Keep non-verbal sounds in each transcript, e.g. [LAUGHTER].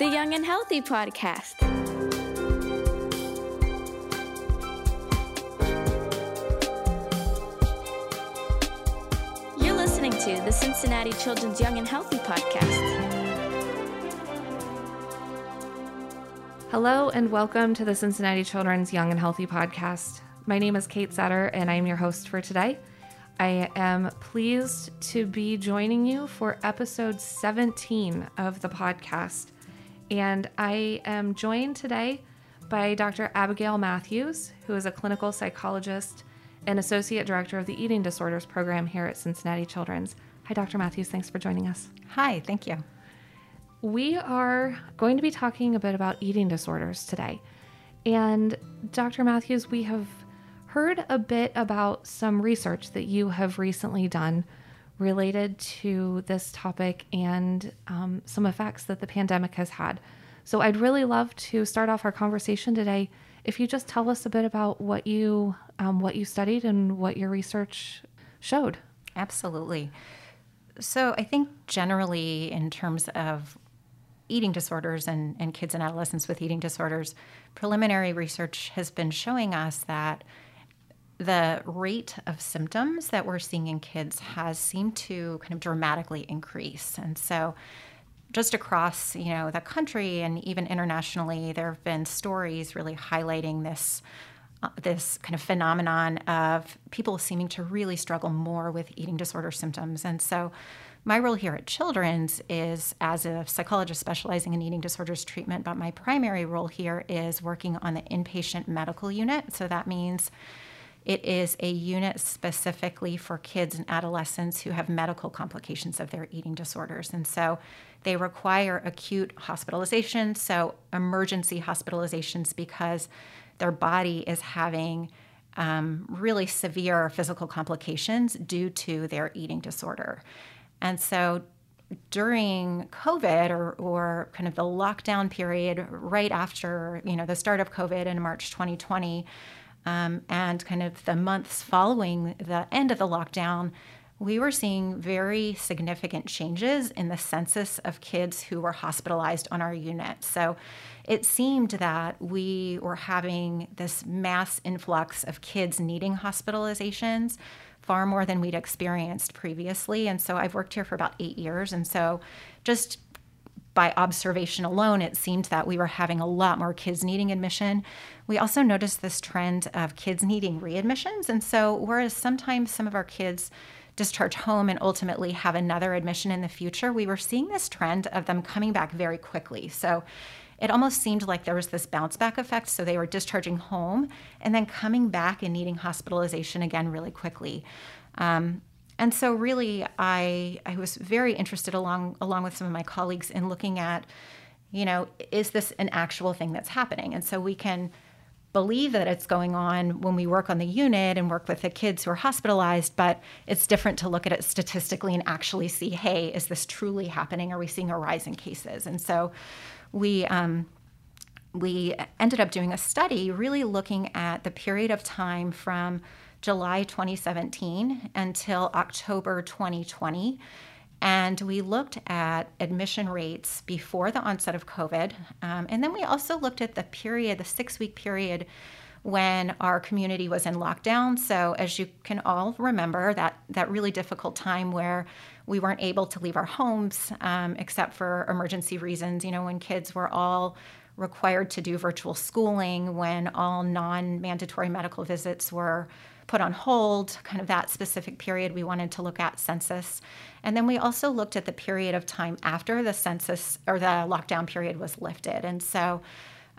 the Young and Healthy podcast. You're listening to the Cincinnati Children's Young and Healthy podcast. Hello, and welcome to the Cincinnati Children's Young and Healthy podcast. My name is Kate Setter, and I'm your host for today. I am pleased to be joining you for episode 17 of the podcast. And I am joined today by Dr. Abigail Matthews, who is a clinical psychologist and associate director of the Eating Disorders Program here at Cincinnati Children's. Hi, Dr. Matthews. Thanks for joining us. Hi, thank you. We are going to be talking a bit about eating disorders today. And Dr. Matthews, we have heard a bit about some research that you have recently done related to this topic and um, some effects that the pandemic has had. So I'd really love to start off our conversation today. If you just tell us a bit about what you um, what you studied and what your research showed. Absolutely. So I think generally, in terms of eating disorders and, and kids and adolescents with eating disorders, preliminary research has been showing us that the rate of symptoms that we're seeing in kids has seemed to kind of dramatically increase. And so just across, you know, the country and even internationally, there have been stories really highlighting this uh, this kind of phenomenon of people seeming to really struggle more with eating disorder symptoms. And so my role here at Children's is as a psychologist specializing in eating disorders treatment, but my primary role here is working on the inpatient medical unit. So that means it is a unit specifically for kids and adolescents who have medical complications of their eating disorders. And so they require acute hospitalization, so emergency hospitalizations, because their body is having um, really severe physical complications due to their eating disorder. And so during COVID or, or kind of the lockdown period right after, you know, the start of COVID in March 2020, um, and kind of the months following the end of the lockdown, we were seeing very significant changes in the census of kids who were hospitalized on our unit. So it seemed that we were having this mass influx of kids needing hospitalizations far more than we'd experienced previously. And so I've worked here for about eight years. And so just by observation alone, it seemed that we were having a lot more kids needing admission. We also noticed this trend of kids needing readmissions. And so, whereas sometimes some of our kids discharge home and ultimately have another admission in the future, we were seeing this trend of them coming back very quickly. So, it almost seemed like there was this bounce back effect. So they were discharging home and then coming back and needing hospitalization again really quickly. Um, and so, really, I I was very interested along along with some of my colleagues in looking at, you know, is this an actual thing that's happening? And so we can believe that it's going on when we work on the unit and work with the kids who are hospitalized, but it's different to look at it statistically and actually see, hey, is this truly happening? Are we seeing a rise in cases? And so we um, we ended up doing a study really looking at the period of time from July 2017 until October 2020. And we looked at admission rates before the onset of COVID. Um, and then we also looked at the period, the six week period when our community was in lockdown. So, as you can all remember, that, that really difficult time where we weren't able to leave our homes um, except for emergency reasons, you know, when kids were all required to do virtual schooling, when all non mandatory medical visits were put on hold, kind of that specific period we wanted to look at census. And then we also looked at the period of time after the census or the lockdown period was lifted. And so,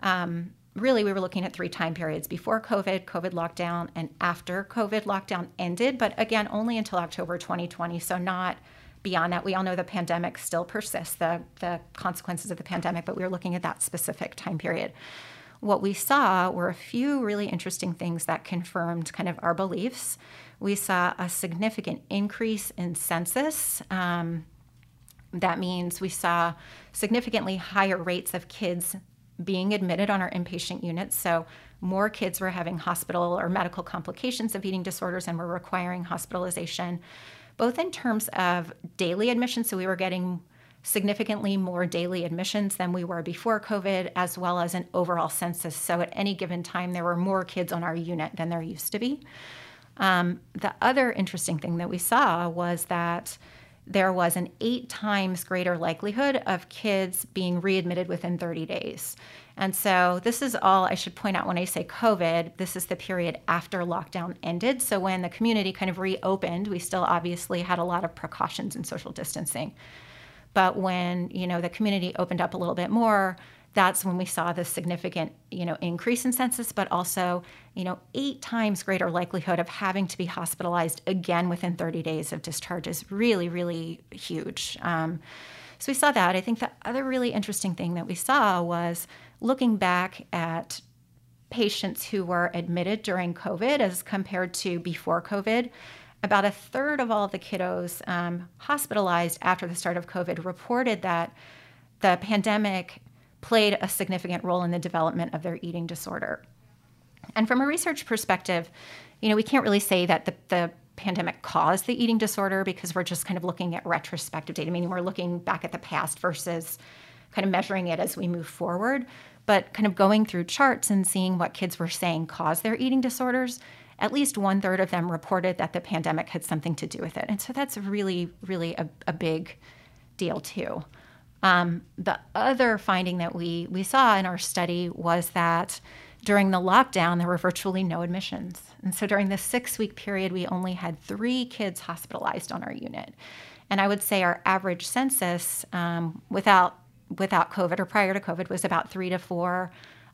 um, really, we were looking at three time periods before COVID, COVID lockdown, and after COVID lockdown ended, but again, only until October 2020. So, not beyond that. We all know the pandemic still persists, the, the consequences of the pandemic, but we were looking at that specific time period what we saw were a few really interesting things that confirmed kind of our beliefs. We saw a significant increase in census. Um, that means we saw significantly higher rates of kids being admitted on our inpatient units. So, more kids were having hospital or medical complications of eating disorders and were requiring hospitalization, both in terms of daily admission. So, we were getting significantly more daily admissions than we were before COVID, as well as an overall census. So at any given time, there were more kids on our unit than there used to be. Um, the other interesting thing that we saw was that there was an eight times greater likelihood of kids being readmitted within 30 days. And so, this is all I should point out when I say COVID, this is the period after lockdown ended. So, when the community kind of reopened, we still obviously had a lot of precautions and social distancing. But when, you know, the community opened up a little bit more, that's when we saw the significant, you know, increase in census, but also, you know, eight times greater likelihood of having to be hospitalized again within 30 days of discharge is really, really huge. Um, so we saw that. I think the other really interesting thing that we saw was looking back at patients who were admitted during COVID as compared to before COVID. About a third of all the kiddos um, hospitalized after the start of COVID reported that the pandemic played a significant role in the development of their eating disorder. And from a research perspective, you know, we can't really say that the, the pandemic caused the eating disorder because we're just kind of looking at retrospective data, meaning we're looking back at the past versus kind of measuring it as we move forward. But kind of going through charts and seeing what kids were saying caused their eating disorders, at least one third of them reported that the pandemic had something to do with it. And so that's really, really a, a big deal, too. Um, the other finding that we, we saw in our study was that during the lockdown, there were virtually no admissions. And so during the six week period, we only had three kids hospitalized on our unit. And I would say our average census um, without, without COVID or prior to COVID was about three to four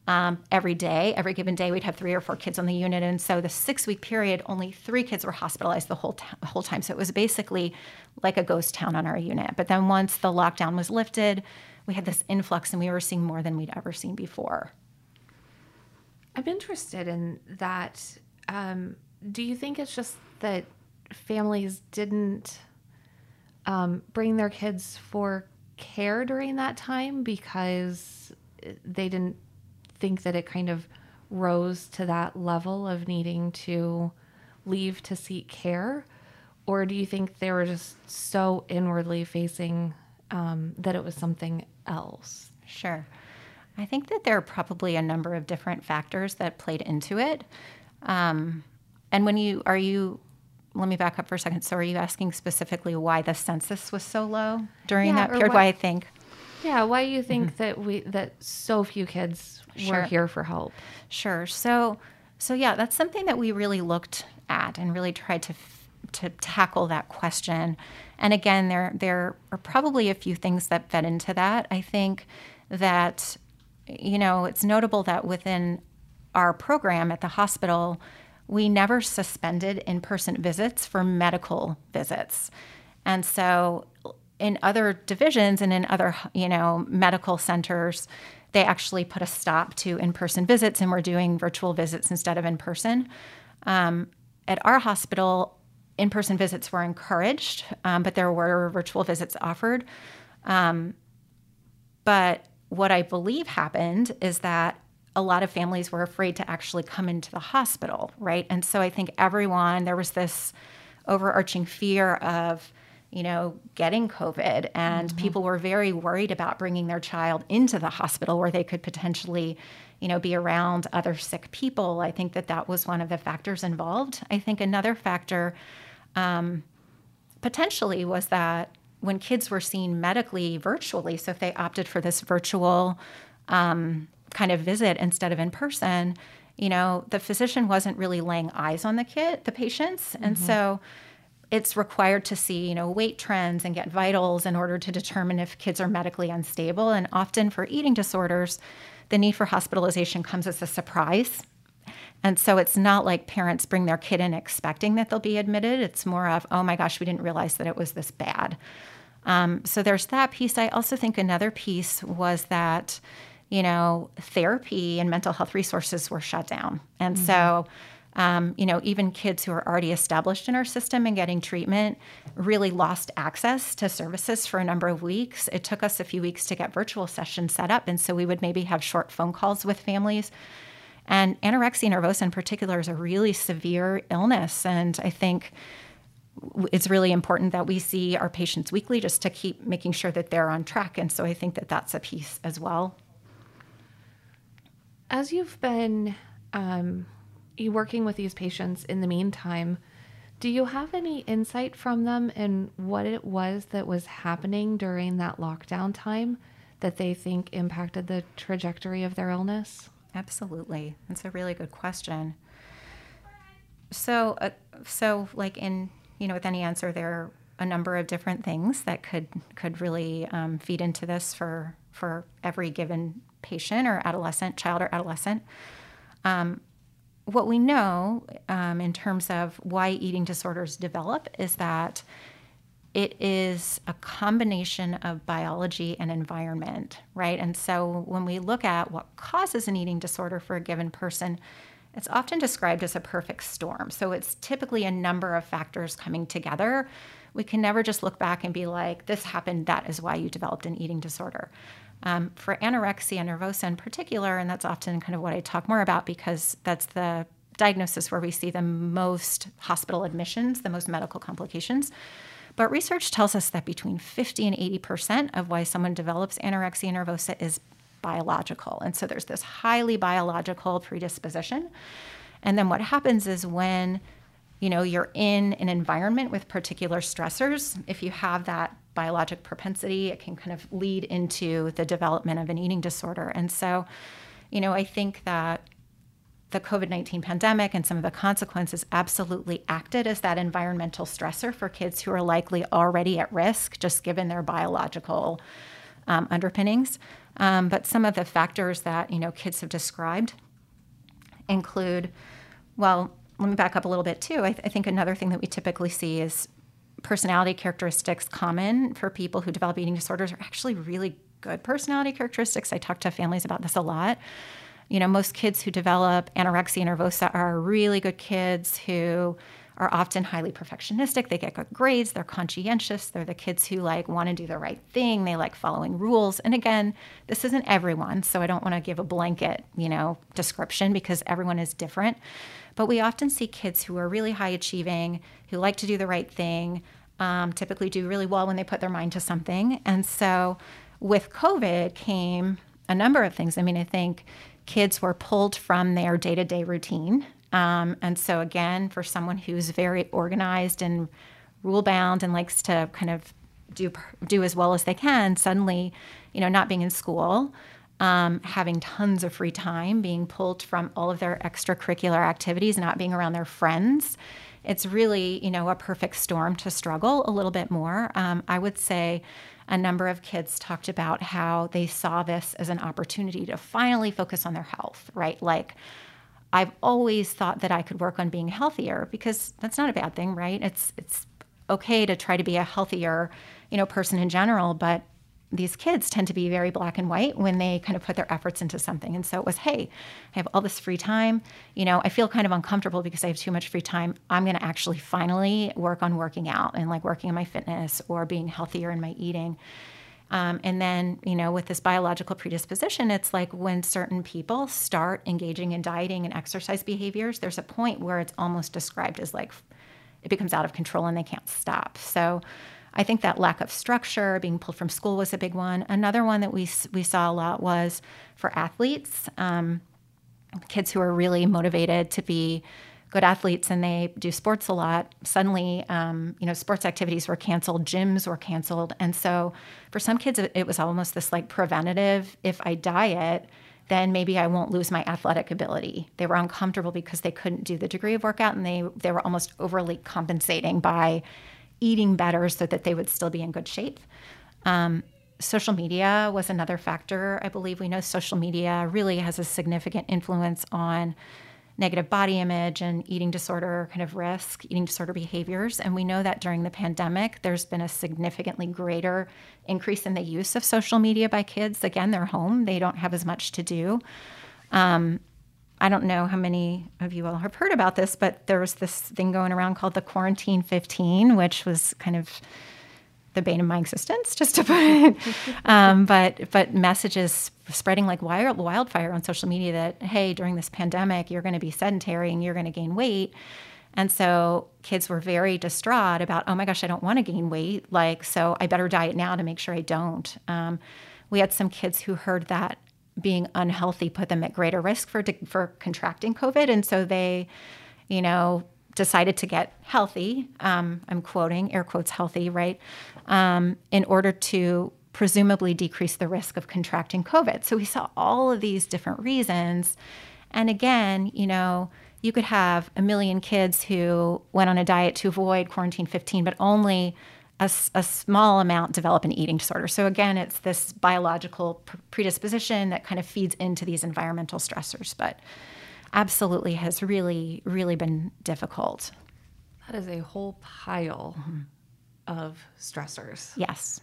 um, every day. Every given day, we'd have three or four kids on the unit. And so the six week period, only three kids were hospitalized the whole, t- whole time. So it was basically like a ghost town on our unit. But then once the lockdown was lifted, we had this influx and we were seeing more than we'd ever seen before. I'm interested in that. Um, do you think it's just that families didn't um, bring their kids for care during that time because they didn't think that it kind of rose to that level of needing to leave to seek care? Or do you think they were just so inwardly facing um, that it was something else? Sure. I think that there are probably a number of different factors that played into it. Um, and when you are you, let me back up for a second. So, are you asking specifically why the census was so low during Yeah, that period? Why I think Yeah, why do you think mm-hmm. that we that so few kids Sure. were here for help? Sure. So, so yeah, that's something that we really looked at and really tried to to tackle that question. And again, there there are probably a few things that fed into that. I think that you know it's notable that within our program at the hospital, we never suspended in-person visits for medical visits, and so in other divisions and in other you know medical centers they actually put a stop to in-person visits and we're doing virtual visits instead of in person um, at our hospital in-person visits were encouraged um, but there were virtual visits offered. Um, but what i believe happened is that a lot of families were afraid to actually come into the hospital right? And so i think everyone there was this overarching fear of you know, getting COVID, and people were very worried about bringing their child into the hospital where they could potentially, you know, be around other sick people. I think that that was one of the factors involved. I think another factor um, potentially was that when kids were seen medically virtually, so if they opted for this virtual um, kind of visit instead of in person, you know, the physician wasn't really laying eyes on the kid, the patients, and so it's required to see, you know, weight trends and get vitals in order to determine if kids are medically unstable. And often for eating disorders, the need for hospitalization comes as a surprise. And so it's not like parents bring their kid in expecting that they'll be admitted. It's more of, oh my gosh, we didn't realize that it was this bad. Um, so there's that piece. I also think another piece was that, you know, therapy and mental health resources were shut down. And so, um, you know, even kids who are already established in our system and getting treatment really lost access to services for a number of weeks. It took us a few weeks to get virtual sessions set up. And so we would maybe have short phone calls with families. And anorexia nervosa in particular is a really severe illness. And I think it's really important that we see our patients weekly just to keep making sure that they're on track. And so I think that that's a piece as well. As you've been um, working with these patients in the meantime, do you have any insight from them in what it was that was happening during that lockdown time that they think impacted the trajectory of their illness? Absolutely. That's a really good question. So, uh, so like in you know, with any answer, there are a number of different things that could could really um, feed into this for for every given patient or adolescent, child or adolescent. Um, what we know um, in terms of why eating disorders develop is that it is a combination of biology and environment, right? And so when we look at what causes an eating disorder for a given person, it's often described as a perfect storm. So it's typically a number of factors coming together. We can never just look back and be like, this happened, that is why you developed an eating disorder. Um, for anorexia nervosa in particular, and that's often kind of what I talk more about because that's the diagnosis where we see the most hospital admissions, the most medical complications. But research tells us that between 50 and 80% of why someone develops anorexia nervosa is biological. And so there's this highly biological predisposition. And then what happens is when you know you're in an environment with particular stressors, if you have that biologic propensity, it can kind of lead into the development of an eating disorder. And so, you know, I think that the COVID 19 pandemic and some of the consequences absolutely acted as that environmental stressor for kids who are likely already at risk, just given their biological um, underpinnings. Um, but some of the factors that you know kids have described include, well, let me back up a little bit too. I, th- I think another thing that we typically see is personality characteristics common for people who develop eating disorders are actually really good personality characteristics. I talk to families about this a lot. You know, most kids who develop anorexia nervosa are really good kids who are often highly perfectionistic. They get good grades, they're conscientious, they're the kids who like want to do the right thing, they like following rules. And again, this isn't everyone, so I don't want to give a blanket, you know, description because everyone is different. But we often see kids who are really high achieving, who like to do the right thing, um, typically do really well when they put their mind to something. And so with COVID came a number of things. I mean, I think kids were pulled from their day to day routine. Um, and so, again, for someone who's very organized and rule bound and likes to kind of do do as well as they can, suddenly, you know, not being in school, um, having tons of free time, being pulled from all of their extracurricular activities, not being around their friends, it's really, you know, a perfect storm to struggle a little bit more. Um, I would say a number of kids talked about how they saw this as an opportunity to finally focus on their health, right? Like, I've always thought that I could work on being healthier because that's not a bad thing, right? It's it's okay to try to be a healthier, you know, person in general, but these kids tend to be very black and white when they kind of put their efforts into something. And so it was, hey, I have all this free time. You know, I feel kind of uncomfortable because I have too much free time. I'm going to actually finally work on working out and like working on my fitness or being healthier in my eating. Um, and then, you know, with this biological predisposition, it's like when certain people start engaging in dieting and exercise behaviors, there's a point where it's almost described as like it becomes out of control and they can't stop. So, I think that lack of structure, being pulled from school, was a big one. Another one that we we saw a lot was for athletes, um, kids who are really motivated to be good athletes and they do sports a lot. Suddenly, um, you know, sports activities were canceled, gyms were canceled, and so for some kids, it, was almost this like preventative. If I diet, then maybe I won't lose my athletic ability. They were uncomfortable because they couldn't do the degree of workout and they they were almost overly compensating by eating better so that they would still be in good shape. Um, social media was another factor. I believe we know social media really has a significant influence on negative body image and eating disorder kind of risk, eating disorder behaviors. And we know that during the pandemic, there's been a significantly greater increase in the use of social media by kids. Again, they're home, they don't have as much to do. Um, I don't know how many of you all have heard about this, but there was this thing going around called the Quarantine 15, which was kind of the bane of my existence, just to put it. [LAUGHS] um, but but messages spreading like wildfire on social media that hey, during this pandemic, you're going to be sedentary and you're going to gain weight. And so kids were very distraught about, oh my gosh, I don't want to gain weight. Like, so I better diet now to make sure I don't. Um, we had some kids who heard that being unhealthy put them at greater risk for for contracting COVID, and so they, you know, decided to get healthy. Um, I'm quoting air quotes healthy, right? Um, in order to presumably decrease the risk of contracting COVID. So we saw all of these different reasons, and again, you know. You could have a million kids who went on a diet to avoid quarantine 15, but only a, a, small amount develop an eating disorder. So, again, it's this biological predisposition that kind of feeds into these environmental stressors, but absolutely has really, really been difficult. That is a whole pile mm-hmm. of stressors. Yes.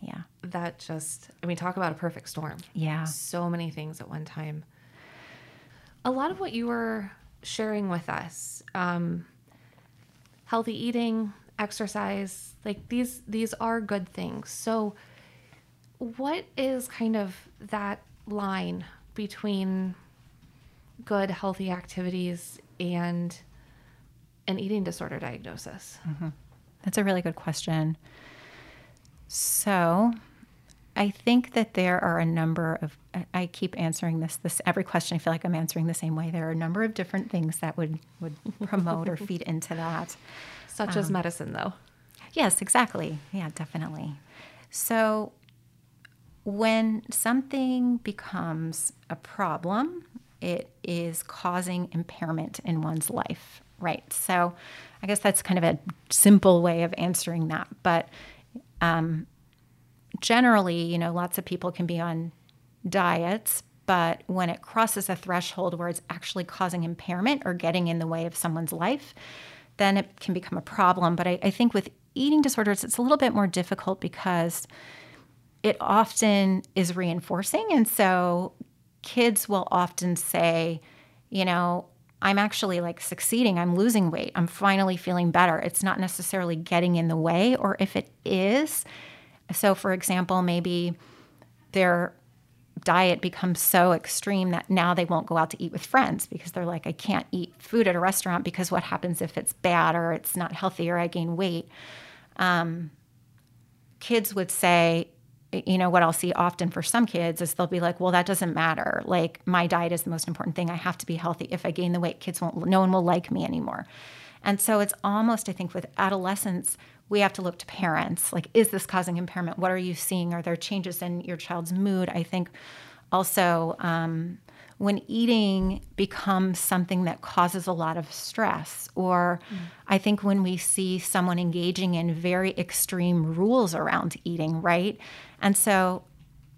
Yeah. That just, I mean, talk about a perfect storm. Yeah. So many things at one time. A lot of what you were sharing with us, um, healthy eating, exercise like these these are good things. So what is kind of that line between good healthy activities and an eating disorder diagnosis? Mm-hmm. that's a really good question. So i think that there are a number of i keep answering this this every question i feel like i'm answering the same way. There are a number of different things that would would promote or [LAUGHS] feed into that such um, as medicine, though. Yes, exactly. Yeah, definitely. So, when something becomes a problem, it is causing impairment in one's life, right? So, I guess that's kind of a simple way of answering that. But um, generally, you know, lots of people can be on diets, but when it crosses a threshold where it's actually causing impairment or getting in the way of someone's life, then it can become a problem. But I, I think with eating disorders, it's a little bit more difficult because it often is reinforcing. And so kids will often say, you know, I'm actually like succeeding. I'm losing weight. I'm finally feeling better. It's not necessarily getting in the way. Or if it is, so for example, maybe they're diet becomes so extreme that now they won't go out to eat with friends because they're like, I can't eat food at a restaurant because what happens if it's bad or it's not healthy or I gain weight? Um, kids would say, you know, what I'll see often for some kids is they'll be like, well, that doesn't matter. Like, my diet is the most important thing. I have to be healthy. If I gain the weight, kids won't, no one will like me anymore. And so it's almost, I think, with adolescents, we have to look to parents. Like, is this causing impairment? What are you seeing? Are there changes in your child's mood? I think also um, when eating becomes something that causes a lot of stress, or mm. I think when we see someone engaging in very extreme rules around eating, right? And so,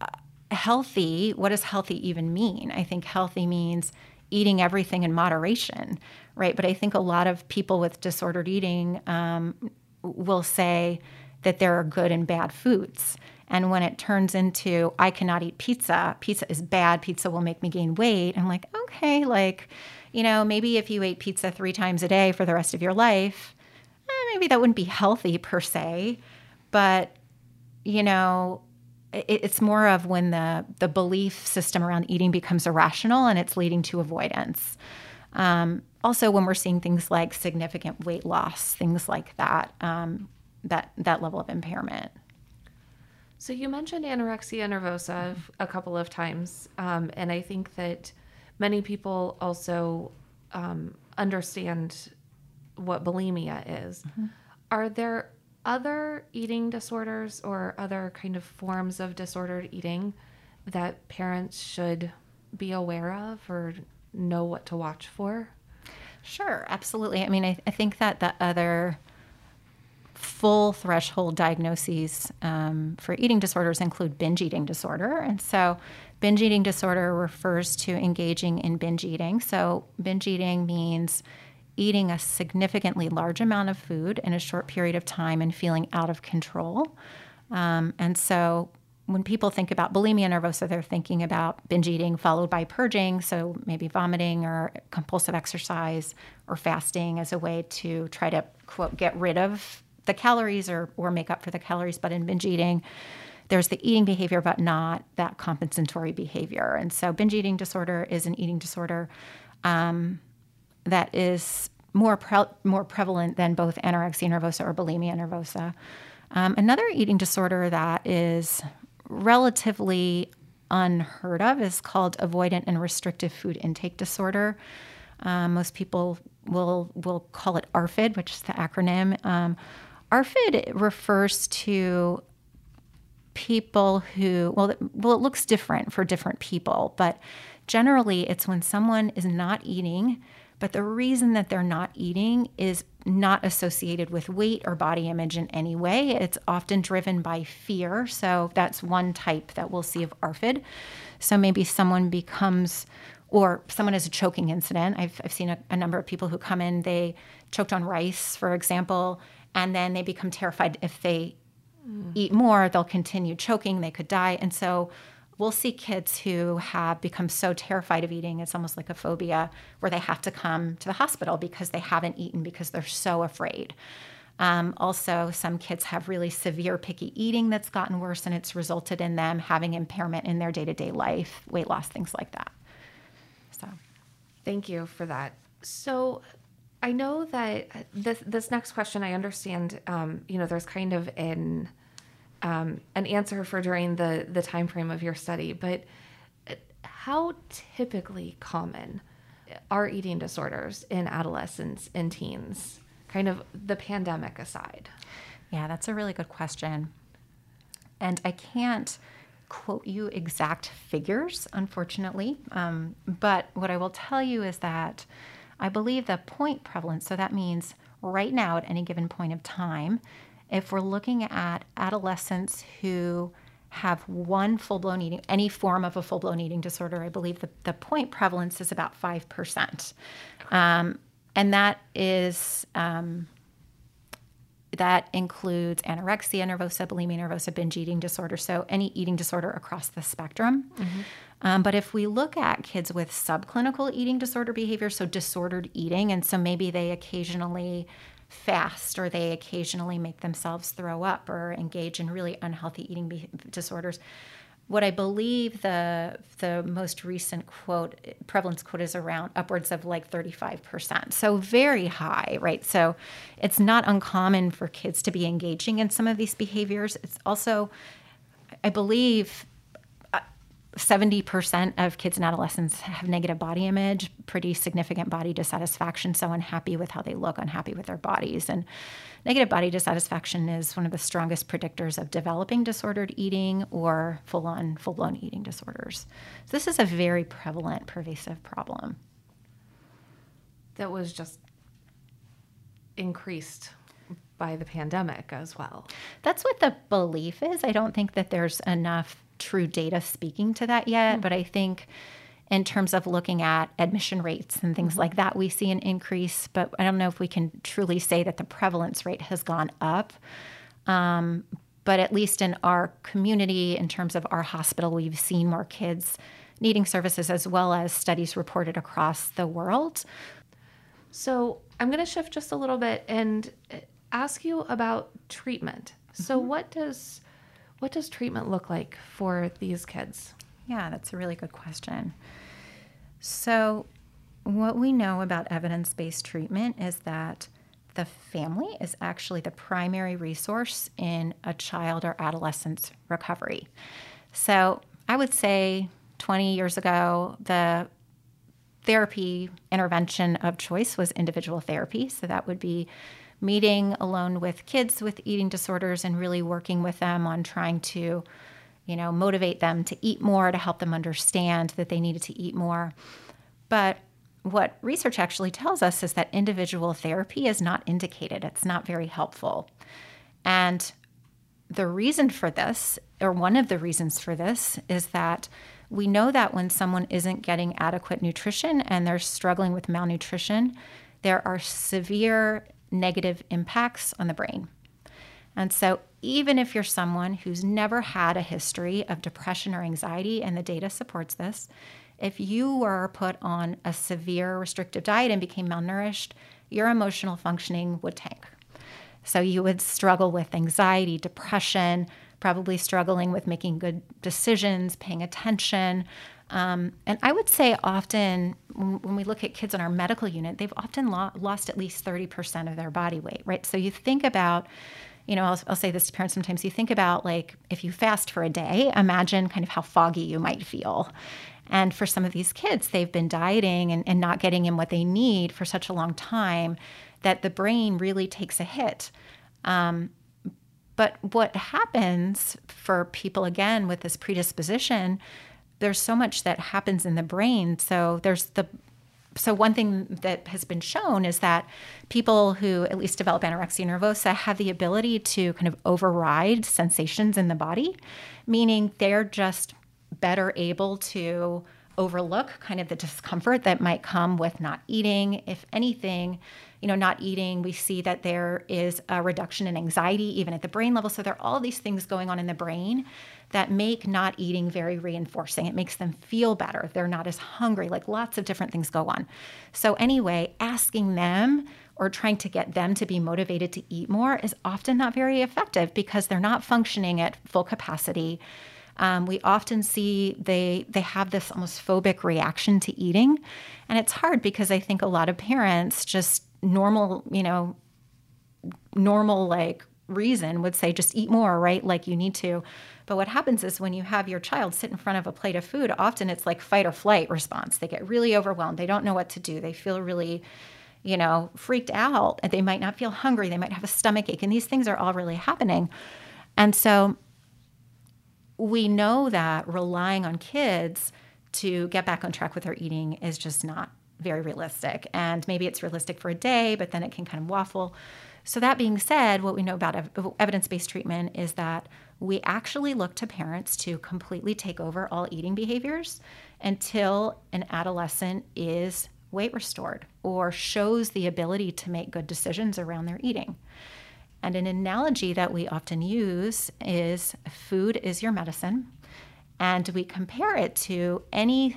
uh, healthy, what does healthy even mean? I think healthy means eating everything in moderation, right? But I think a lot of people with disordered eating um, will say that there are good and bad foods. And when it turns into, I cannot eat pizza, pizza is bad, pizza will make me gain weight, I'm like, okay, like, you know, maybe if you ate pizza three times a day for the rest of your life, eh, maybe that wouldn't be healthy per se. But, you know, it, it's more of when the, the belief system around eating becomes irrational and it's leading to avoidance. Um, also, when we're seeing things like significant weight loss, things like that, um, that that level of impairment. So you mentioned anorexia nervosa a couple of times, um, and I think that many people also um, understand what bulimia is. Mm-hmm. Are there other eating disorders or other kind of forms of disordered eating that parents should be aware of or know what to watch for? Sure, absolutely. I mean, I, I think that the other full threshold diagnoses um, for eating disorders include binge eating disorder. And so, binge eating disorder refers to engaging in binge eating. So, binge eating means eating a significantly large amount of food in a short period of time and feeling out of control. Um, and so, when people think about bulimia nervosa, they're thinking about binge eating followed by purging, so maybe vomiting or compulsive exercise or fasting as a way to try to quote get rid of the calories or or make up for the calories. But in binge eating, there's the eating behavior, but not that compensatory behavior. And so binge eating disorder is an eating disorder um, that is more pre- more prevalent than both anorexia nervosa or bulimia nervosa. Um, another eating disorder that is relatively unheard of is called avoidant and restrictive food intake disorder. Um, most people will will call it ARFID, which is the acronym. Um, ARFID refers to people who well, well, it looks different for different people, but generally, it's when someone is not eating but the reason that they're not eating is not associated with weight or body image in any way. It's often driven by fear. So that's one type that we'll see of ARFID. So maybe someone becomes, or someone has a choking incident. I've, I've seen a, a number of people who come in, they choked on rice, for example, and then they become terrified if they mm. eat more, they'll continue choking, they could die. And so we'll see kids who have become so terrified of eating, it's almost like a phobia, where they have to come to the hospital because they haven't eaten because they're so afraid. Um, also, some kids have really severe picky eating that's gotten worse, and it's resulted in them having impairment in their day to day life, weight loss, things like that. So, thank you for that. So, I know that this this next question, I understand. Um, you know, there's kind of an um, an answer for during the the time frame of your study, but how typically common are eating disorders in adolescents and teens? Kind of the pandemic aside. Yeah, that's a really good question. And I can't quote you exact figures, unfortunately. Um, but what I will tell you is that I believe the point prevalence, so that means right now at any given point of time, if we're looking at adolescents who have one full blown eating, any form of a full blown eating disorder, I believe the, the point prevalence is about 5%. Um, and that is, um, that includes anorexia nervosa, bulimia nervosa, binge eating disorder. So any eating disorder across the spectrum. Mm-hmm. Um, but if we look at kids with subclinical eating disorder behavior, so disordered eating, and so maybe they occasionally fast or they occasionally make themselves throw up or engage in really unhealthy eating be- disorders what I believe the the most recent quote prevalence quote is around upwards of like 35%. So very high, right? So it's not uncommon for kids to be engaging in some of these behaviors. It's also I believe 70% of kids and adolescents have negative body image, pretty significant body dissatisfaction, so unhappy with how they look, unhappy with their bodies. And negative body dissatisfaction is one of the strongest predictors of developing disordered eating or full on, full blown eating disorders. So this is a very prevalent, pervasive problem. That was just increased by the pandemic as well. That's what the belief is. I don't think that there's enough true data speaking to that yet, mm-hmm. but I think in terms of looking at admission rates and things mm-hmm. like that, we see an increase. But I don't know if we can truly say that the prevalence rate has gone up. Um, but at least in our community, in terms of our hospital, we've seen more kids needing services as well as studies reported across the world. So I'm going to shift just a little bit and ask you about treatment. Mm-hmm. So, what does what does treatment look like for these kids? Yeah, that's a really good question. So, what we know about evidence based treatment is that the family is actually the primary resource in a child or adolescent's recovery. So, I would say 20 years ago, the therapy intervention of choice was individual therapy. So, that would be meeting alone with kids with eating disorders and really working with them on trying to you know motivate them to eat more to help them understand that they needed to eat more. But what research actually tells us is that individual therapy is not indicated. It's not very helpful. And the reason for this or one of the reasons for this is that we know that when someone isn't getting adequate nutrition and they're struggling with malnutrition there are severe negative impacts on the brain. And so, even if you're someone who's never had a history of depression or anxiety, and the data supports this, if you were put on a severe restrictive diet and became malnourished, your emotional functioning would tank. So, you would struggle with anxiety, depression, probably struggling with making good decisions, paying attention. Um, and I would say often when, we look at kids in our medical unit, they've often lo- lost at least 30% of their body weight, right? So you think about, you know, I'll, I'll, say this to parents sometimes, you think about like if you fast for a day, imagine kind of how foggy you might feel. And for some of these kids, they've been dieting and, and not getting in what they need for such a long time that the brain really takes a hit. Um, but what happens for people, again, with this predisposition, there's so much that happens in the brain. So there's the so one thing that has been shown is that people who at least develop anorexia nervosa have the ability to kind of override sensations in the body, meaning they're just better able to overlook kind of the discomfort that might come with not eating. If anything, you know, not eating, we see that there is a reduction in anxiety even at the brain level. So there are all these things going on in the brain that make not eating very reinforcing. It makes them feel better. They're not as hungry. Like lots of different things go on. So anyway, asking them or trying to get them to be motivated to eat more is often not very effective because they're not functioning at full capacity um, we often see they they have this almost phobic reaction to eating, and it's hard because I think a lot of parents just normal, you know, normal like reason would say just eat more, right? Like you need to. But what happens is when you have your child sit in front of a plate of food, often it's like fight or flight response. They get really overwhelmed. They don't know what to do. They feel really, you know, freaked out. They might not feel hungry. They might have a stomach ache. And these things are all really happening. And so we know that relying on kids to get back on track with their eating is just not very realistic. And maybe it's realistic for a day, but then it can kind of waffle. So, that being said, what we know about ev- evidence based treatment is that we actually look to parents to completely take over all eating behaviors until an adolescent is weight restored or shows the ability to make good decisions around their eating. And an analogy that we often use is food is your medicine. And we compare it to any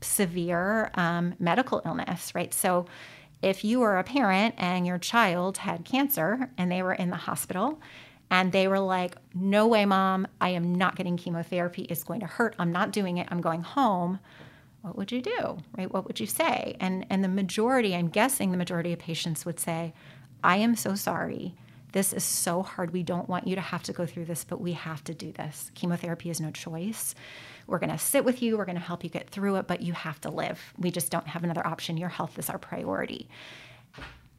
severe um, medical illness, right? So if you were a parent and your child had cancer and they were in the hospital and they were like, no way, mom, I am not getting chemotherapy. It's going to hurt. I'm not doing it. I'm going home. What would you do? Right? What would you say? And and the majority, I'm guessing the majority of patients would say, I am so sorry. This is so hard. We don't want you to have to go through this, but we have to do this. Chemotherapy is no choice. We're going to sit with you. We're going to help you get through it, but you have to live. We just don't have another option. Your health is our priority.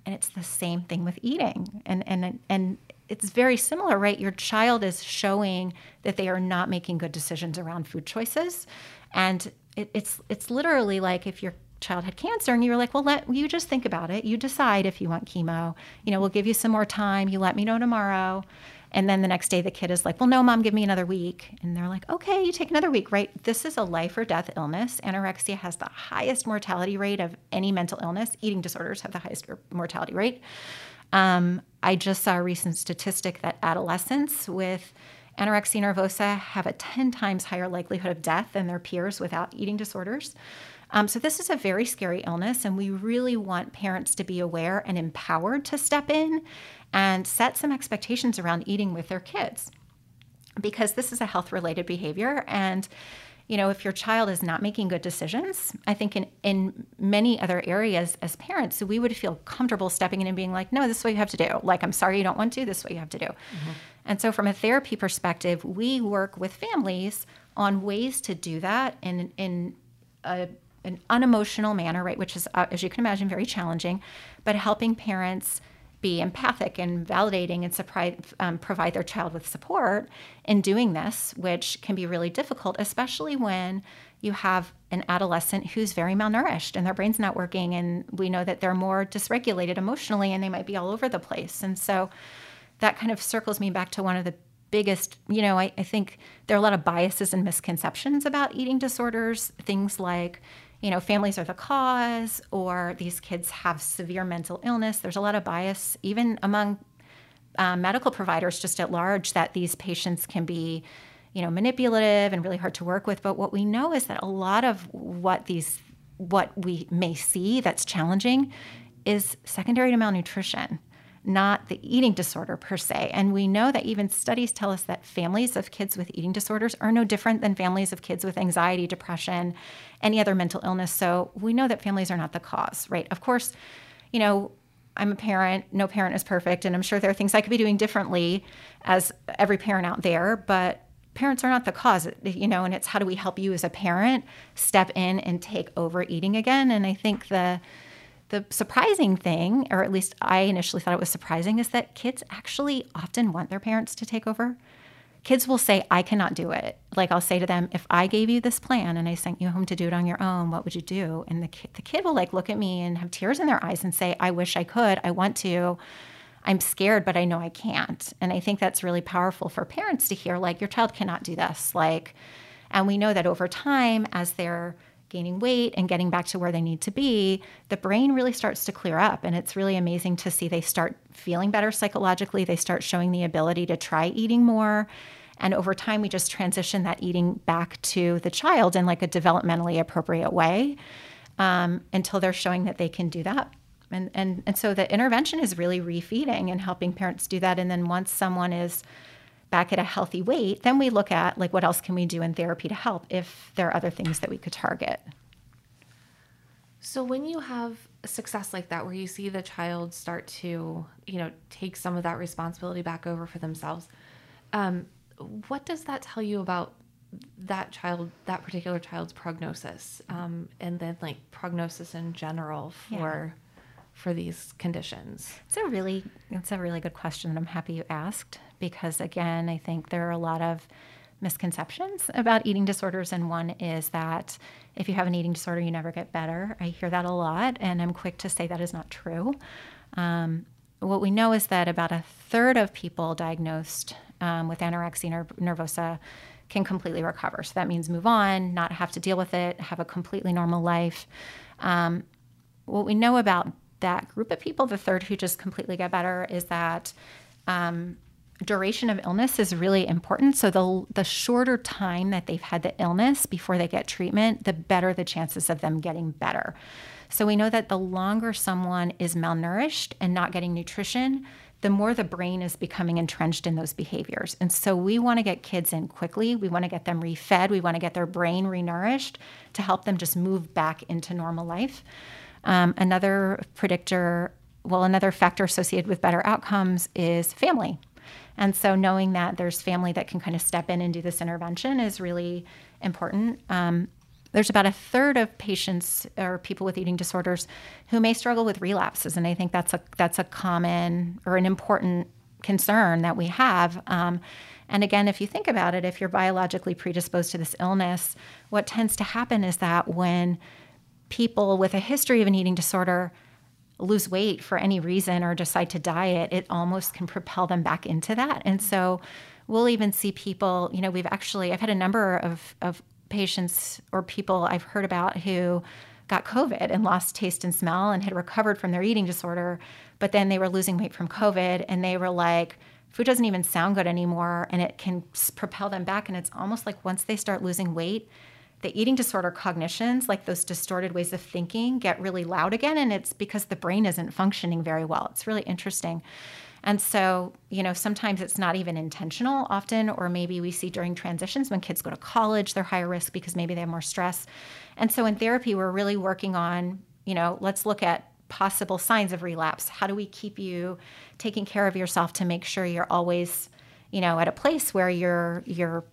And it's the same thing with eating. And and and it's very similar, right? Your child is showing that they are not making good decisions around food choices. And it, it's it's literally like if you're child had cancer and you were like well let you just think about it. You decide if you want chemo. You know we'll give you some more time. You let me know tomorrow. And then the next day the kid is like well no mom give me another week. And they're like okay you take another week right? This is a life or death illness. Anorexia has the highest mortality rate of any mental illness. Eating disorders have the highest mortality rate. Um, i just saw a recent statistic that adolescents with anorexia nervosa have a 10 times higher likelihood of death than their peers without eating disorders um, so, this is a very scary illness, and we really want parents to be aware and empowered to step in and set some expectations around eating with their kids because this is a health related behavior. And you know, if your child is not making good decisions, I think in, in many other areas as parents, we would feel comfortable stepping in and being like, no, this is what you have to do. Like, I'm sorry you don't want to, this is what you have to do. Mm-hmm. And so, from a therapy perspective, we work with families on ways to do that in, in a an unemotional manner, right, which is, uh, as you can imagine, very challenging, but helping parents be empathic and validating and surprise, um, provide their child with support in doing this, which can be really difficult, especially when you have an adolescent who's very malnourished and their brain's not working. And we know that they're more dysregulated emotionally and they might be all over the place. And so that kind of circles me back to one of the biggest, you know, I, I think there are a lot of biases and misconceptions about eating disorders, things like, you know, families are the cause, or these kids have severe mental illness. There's a lot of bias, even among uh, medical providers, just at large, that these patients can be, you know, manipulative and really hard to work with. But what we know is that a lot of what these, what we may see that's challenging, is secondary to malnutrition. Not the eating disorder per se. And we know that even studies tell us that families of kids with eating disorders are no different than families of kids with anxiety, depression, any other mental illness. So we know that families are not the cause, right? Of course, you know, I'm a parent. No parent is perfect. And I'm sure there are things I could be doing differently as every parent out there. But parents are not the cause, you know, and it's how do we help you as a parent step in and take over eating again? And I think the the surprising thing, or at least I initially thought it was surprising, is that kids actually often want their parents to take over. Kids will say, I cannot do it. Like I'll say to them, if I gave you this plan and I sent you home to do it on your own, what would you do? And the kid, the kid will like look at me and have tears in their eyes and say, I wish I could. I want to. I'm scared, but I know I can't. And I think that's really powerful for parents to hear, like, your child cannot do this. Like, and we know that over time, as they're gaining weight and getting back to where they need to be, the brain really starts to clear up. And it's really amazing to see they start feeling better psychologically. They start showing the ability to try eating more. And over time, we just transition that eating back to the child in like a developmentally appropriate way um, until they're showing that they can do that. And, and, and so the intervention is really refeeding and helping parents do that. And then once someone is back at a healthy weight, then we look at like what else can we do in therapy to help if there are other things that we could target. So when you have success like that where you see the child start to, you know, take some of that responsibility back over for themselves, um, what does that tell you about that child, that particular child's prognosis, um, and then like prognosis in general for yeah for these conditions? It's a really it's a really good question and I'm happy you asked because again, I think there are a lot of misconceptions about eating disorders and one is that if you have an eating disorder you never get better. I hear that a lot and I'm quick to say that is not true. Um, what we know is that about a third of people diagnosed um, with anorexia nervosa can completely recover. So that means move on, not have to deal with it, have a completely normal life. Um, what we know about that group of people, the third who just completely get better, is that um, duration of illness is really important. So the the shorter time that they've had the illness before they get treatment, the better the chances of them getting better. So we know that the longer someone is malnourished and not getting nutrition, the more the brain is becoming entrenched in those behaviors. And so we want to get kids in quickly. We want to get them refed. We want to get their brain renourished to help them just move back into normal life. Um, another predictor, well, another factor associated with better outcomes is family. And so knowing that there's family that can kind of step in and do this intervention is really important. Um, there's about a third of patients or people with eating disorders who may struggle with relapses, and I think that's a that's a common or an important concern that we have. Um, and again, if you think about it, if you're biologically predisposed to this illness, what tends to happen is that when people with a history of an eating disorder lose weight for any reason or decide to diet, it almost can propel them back into that. And so we'll even see people, you know, we've actually, I've had a number of, of patients or people I've heard about who got COVID and lost taste and smell and had recovered from their eating disorder, but then they were losing weight from COVID and they were like, food doesn't even sound good anymore and it can propel them back. And it's almost like once they start losing weight, the eating disorder cognitions, like those distorted ways of thinking, get really loud again. And it's because the brain isn't functioning very well. It's really interesting. And so, you know, sometimes it's not even intentional often, or maybe we see during transitions when kids go to college, they're higher risk because maybe they have more stress. And so in therapy, we're really working on, you know, let's look at possible signs of relapse. How do we keep you taking care of yourself to make sure you're always, you know, at a place where you're you're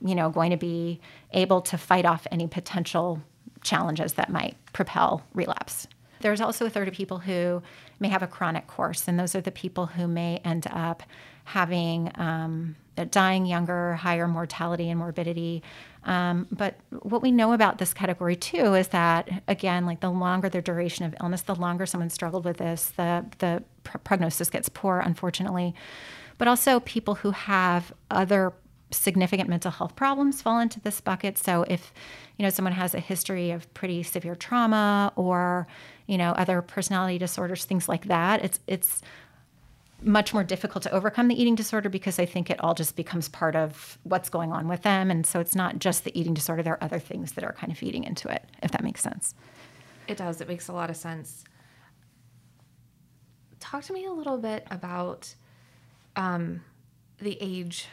you know, going to be able to fight off any potential challenges that might propel relapse. There's also a third of people who may have a chronic course, and those are the people who may end up having um, dying younger, higher mortality and morbidity. Um, but what we know about this category too is that again, like the longer the duration of illness, the longer someone struggled with this, the the pr- prognosis gets poor, unfortunately. But also people who have other significant mental health problems fall into this bucket. So if you know someone has a history of pretty severe trauma or you know other personality disorders, things like that, it's it's much more difficult to overcome the eating disorder because I think it all just becomes part of what's going on with them. And so it's not just the eating disorder, there are other things that are kind of feeding into it, if that makes sense. It does. It makes a lot of sense talk to me a little bit about um, the age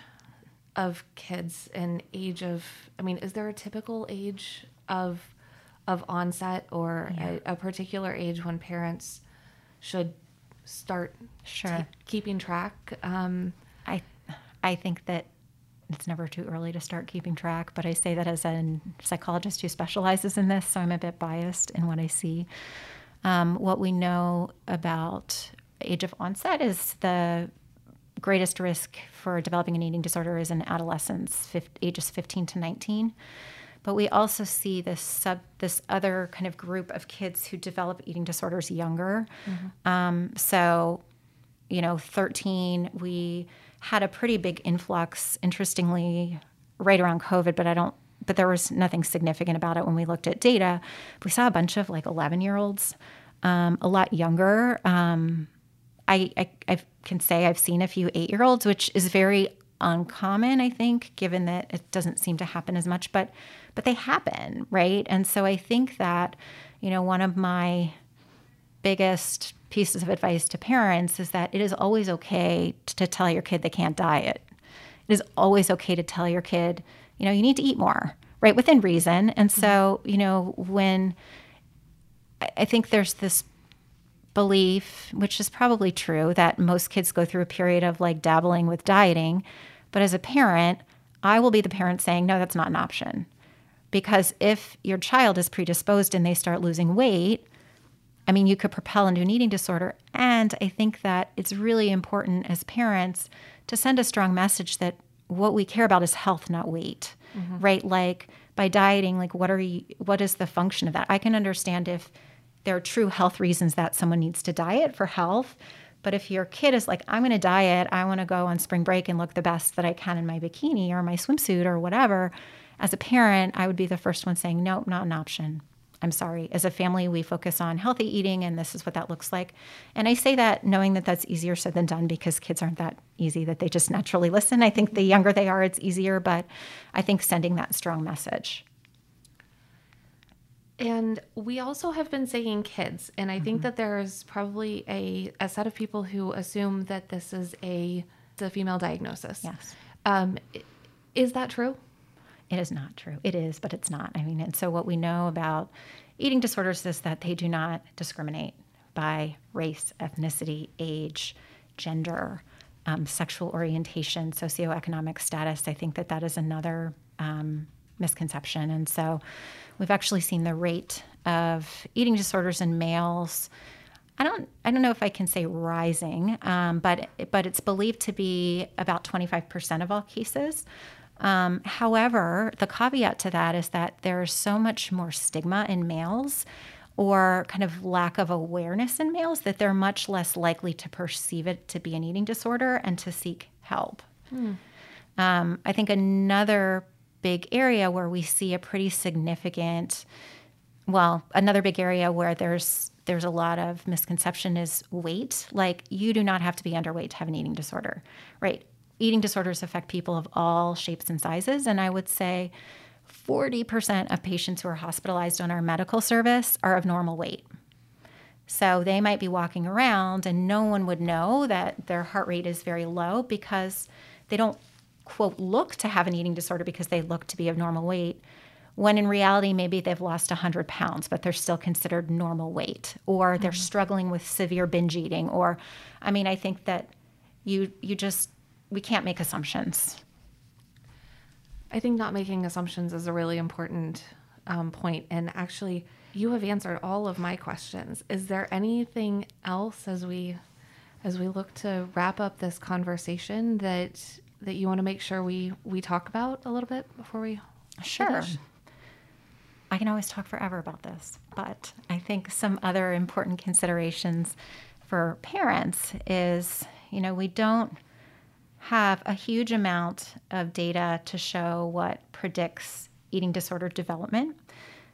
of kids and age of. I mean, is there a typical age of of onset or Yeah. a, a particular age when parents should start Sure. ta- keeping track? Um, I I think that it's never too early to start keeping track, but I say that as a psychologist who specializes in this, so I'm a bit biased in what I see. Um, what we know about age of onset is the greatest risk for developing an eating disorder is in adolescents, fif- ages 15 to 19. But we also see this sub this other kind of group of kids who develop eating disorders younger. Um, so you know, 13, we had a pretty big influx, interestingly, right around COVID, but I don't, but there was nothing significant about it when we looked at data. We saw a bunch of like 11 year olds, um, a lot younger. Um, I, I, I can say I've seen a few eight year olds, which is very uncommon, I think, given that it doesn't seem to happen as much, but, but they happen, right? And so I think that, you know, one of my, biggest pieces of advice to parents is that it is always okay to, tell your kid they can't diet. It is always okay to tell your kid, you know, you need to eat more, right? Within reason. And mm-hmm. so, you know, when I think there's this belief, which is probably true, that most kids go through a period of like dabbling with dieting. But as a parent, I will be the parent saying, no, that's not an option. Because if your child is predisposed and they start losing weight, I mean, you could propel into an eating disorder. And I think that it's really important as parents to send a strong message that what we care about is health, not weight, mm-hmm. right? Like by dieting, like what are you, what is the function of that? I can understand if there are true health reasons that someone needs to diet for health. But if your kid is like, I'm going to diet, I want to go on spring break and look the best that I can in my bikini or my swimsuit or whatever, as a parent, I would be the first one saying, nope, not an option. I'm sorry. As a family, we focus on healthy eating, and this is what that looks like. And I say that knowing that that's easier said than done because kids aren't that easy that they just naturally listen. I think the younger they are, it's easier, but I think sending that strong message. And we also have been saying kids, and I Mm-hmm. think that there's probably a, a set of people who assume that this is a, a female diagnosis. Yes. Um, is that true? It is not true. It is, but it's not. I mean, and so what we know about eating disorders is that they do not discriminate by race, ethnicity, age, gender, um, sexual orientation, socioeconomic status. I think that that is another um, misconception. And so we've actually seen the rate of eating disorders in males. I don't, I don't know if I can say rising, um, but but it's believed to be about 25% of all cases. Um, however, the caveat to that is that there's so much more stigma in males or kind of lack of awareness in males that they're much less likely to perceive it to be an eating disorder and to seek help. Um, I think another big area where we see a pretty significant, well, another big area where there's there's a lot of misconception is weight. Like you do not have to be underweight to have an eating disorder, right? Eating disorders affect people of all shapes and sizes, and I would say 40% of patients who are hospitalized on our medical service are of normal weight. So they might be walking around and no one would know that their heart rate is very low because they don't, quote, look to have an eating disorder because they look to be of normal weight. When in reality, maybe they've lost 100 pounds, but they're still considered normal weight, or they're struggling with severe binge eating. Or, I mean, I think that you, you just, we can't make assumptions. I think not making assumptions is a really important um, point. And actually, you have answered all of my questions. Is there anything else as we as we look to wrap up this conversation that that you want to make sure we we talk about a little bit before we Sure. finish? I can always talk forever about this, but I think some other important considerations for parents is, you know, we don't have a huge amount of data to show what predicts eating disorder development,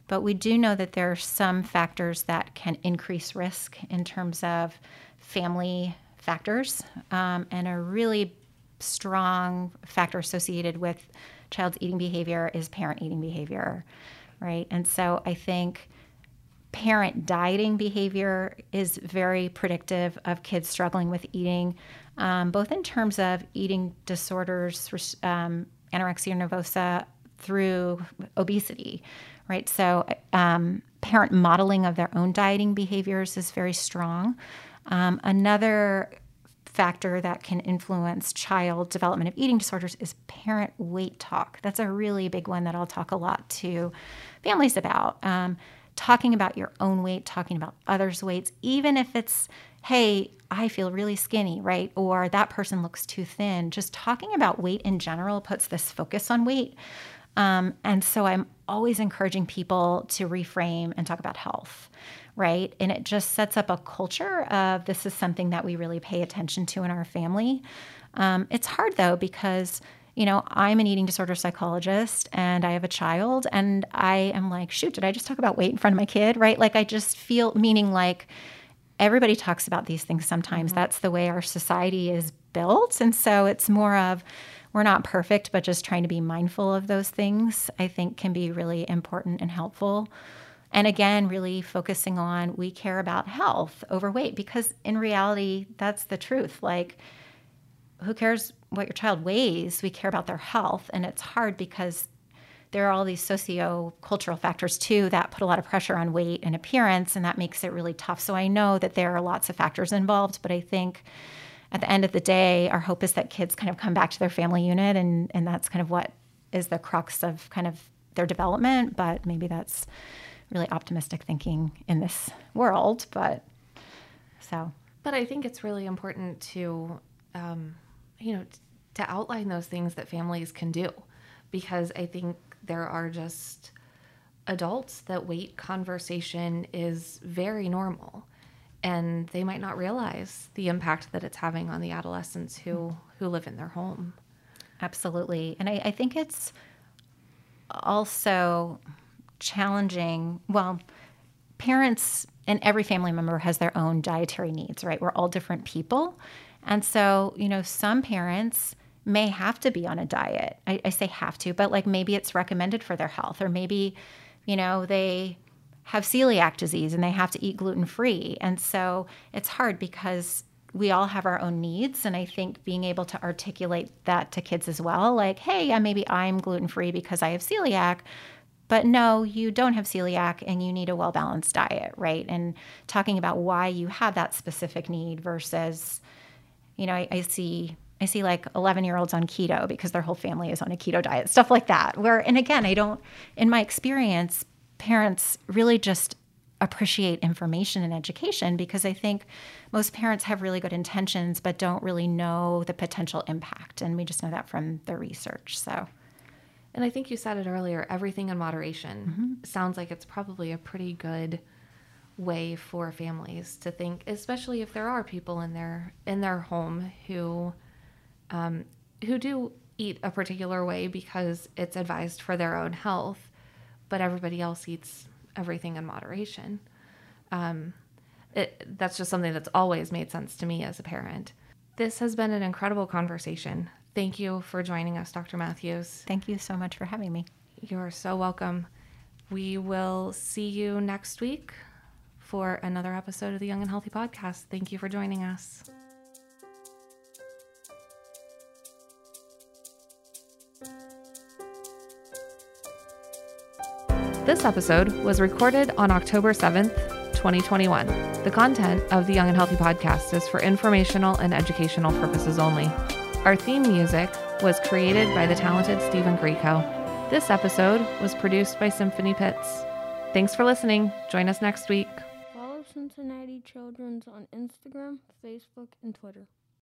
but we do know that there are some factors that can increase risk in terms of family factors, um, and a really strong factor associated with child's eating behavior is parent eating behavior, right? And so I think parent dieting behavior is very predictive of kids struggling with eating, um, both in terms of eating disorders, um, anorexia nervosa, through obesity, right? So, um, parent modeling of their own dieting behaviors is very strong. Um, another factor that can influence child development of eating disorders is parent weight talk. That's a really big one that I'll talk a lot to families about. Um, talking about your own weight, talking about others' weights, even if it's, hey, I feel really skinny, right? Or that person looks too thin. Just talking about weight in general puts this focus on weight. Um, and so I'm always encouraging people to reframe and talk about health, right? And it just sets up a culture of this is something that we really pay attention to in our family. Um, it's hard though, because you know, I'm an eating disorder psychologist and I have a child, and I am like, shoot, did I just talk about weight in front of my kid? Right? Like, I just feel, meaning like everybody talks about these things sometimes. Mm-hmm. That's the way our society is built. And so it's more of, we're not perfect, but just trying to be mindful of those things, I think can be really important and helpful. And again, really focusing on we care about health over weight because in reality, that's the truth. Like, who cares what your child weighs? We care about their health. And it's hard because there are all these socio-cultural factors too that put a lot of pressure on weight and appearance and that makes it really tough so i know that there are lots of factors involved but i think at the end of the day, our hope is that kids kind of come back to their family unit, and, and that's kind of what is the crux of kind of their development. But maybe that's really optimistic thinking in this world. But so. But I think it's really important to, um, you know, t- to outline those things that families can do, because I think there are just adults that weight conversation is very normal and they might not realize the impact that it's having on the adolescents who who live in their home absolutely and i, I think it's also challenging well parents and every family member has their own dietary needs right we're all different people and so you know some parents may have to be on a diet I, I say have to but like maybe it's recommended for their health or maybe you know they have celiac disease and they have to eat gluten free. And so it's hard because we all have our own needs. And I think being able to articulate that to kids as well, like, hey, yeah, maybe I'm gluten free because I have celiac. But no, you don't have celiac and you need a well balanced diet, right? And talking about why you have that specific need versus, you know, I, I see I see like 11 year olds on keto because their whole family is on a keto diet, stuff like that. Where, and again, I don't, in my experience, parents really just appreciate information and education because I think most parents have really good intentions but don't really know the potential impact. And we just know that from the research. So. And I think you said it earlier everything in moderation mm-hmm. sounds like it's probably a pretty good way for families to think, especially if there are people in their in their home who um, who do eat a particular way because it's advised for their own health but everybody else eats everything in moderation. Um, it, that's just something that's always made sense to me as a parent. This has been an incredible conversation. Thank you for joining us, Dr. Matthews. Thank you so much for having me. You're so welcome. We will see you next week for another episode of the Young and Healthy Podcast. Thank you for joining us. This episode was recorded on October 7th, 2021. The content of the Young and Healthy podcast is for informational and educational purposes only. Our theme music was created by the talented Stephen Greco. This episode was produced by Symphony Pits. Thanks for listening. Join us next week. Follow Cincinnati Children's on Instagram, Facebook, and Twitter.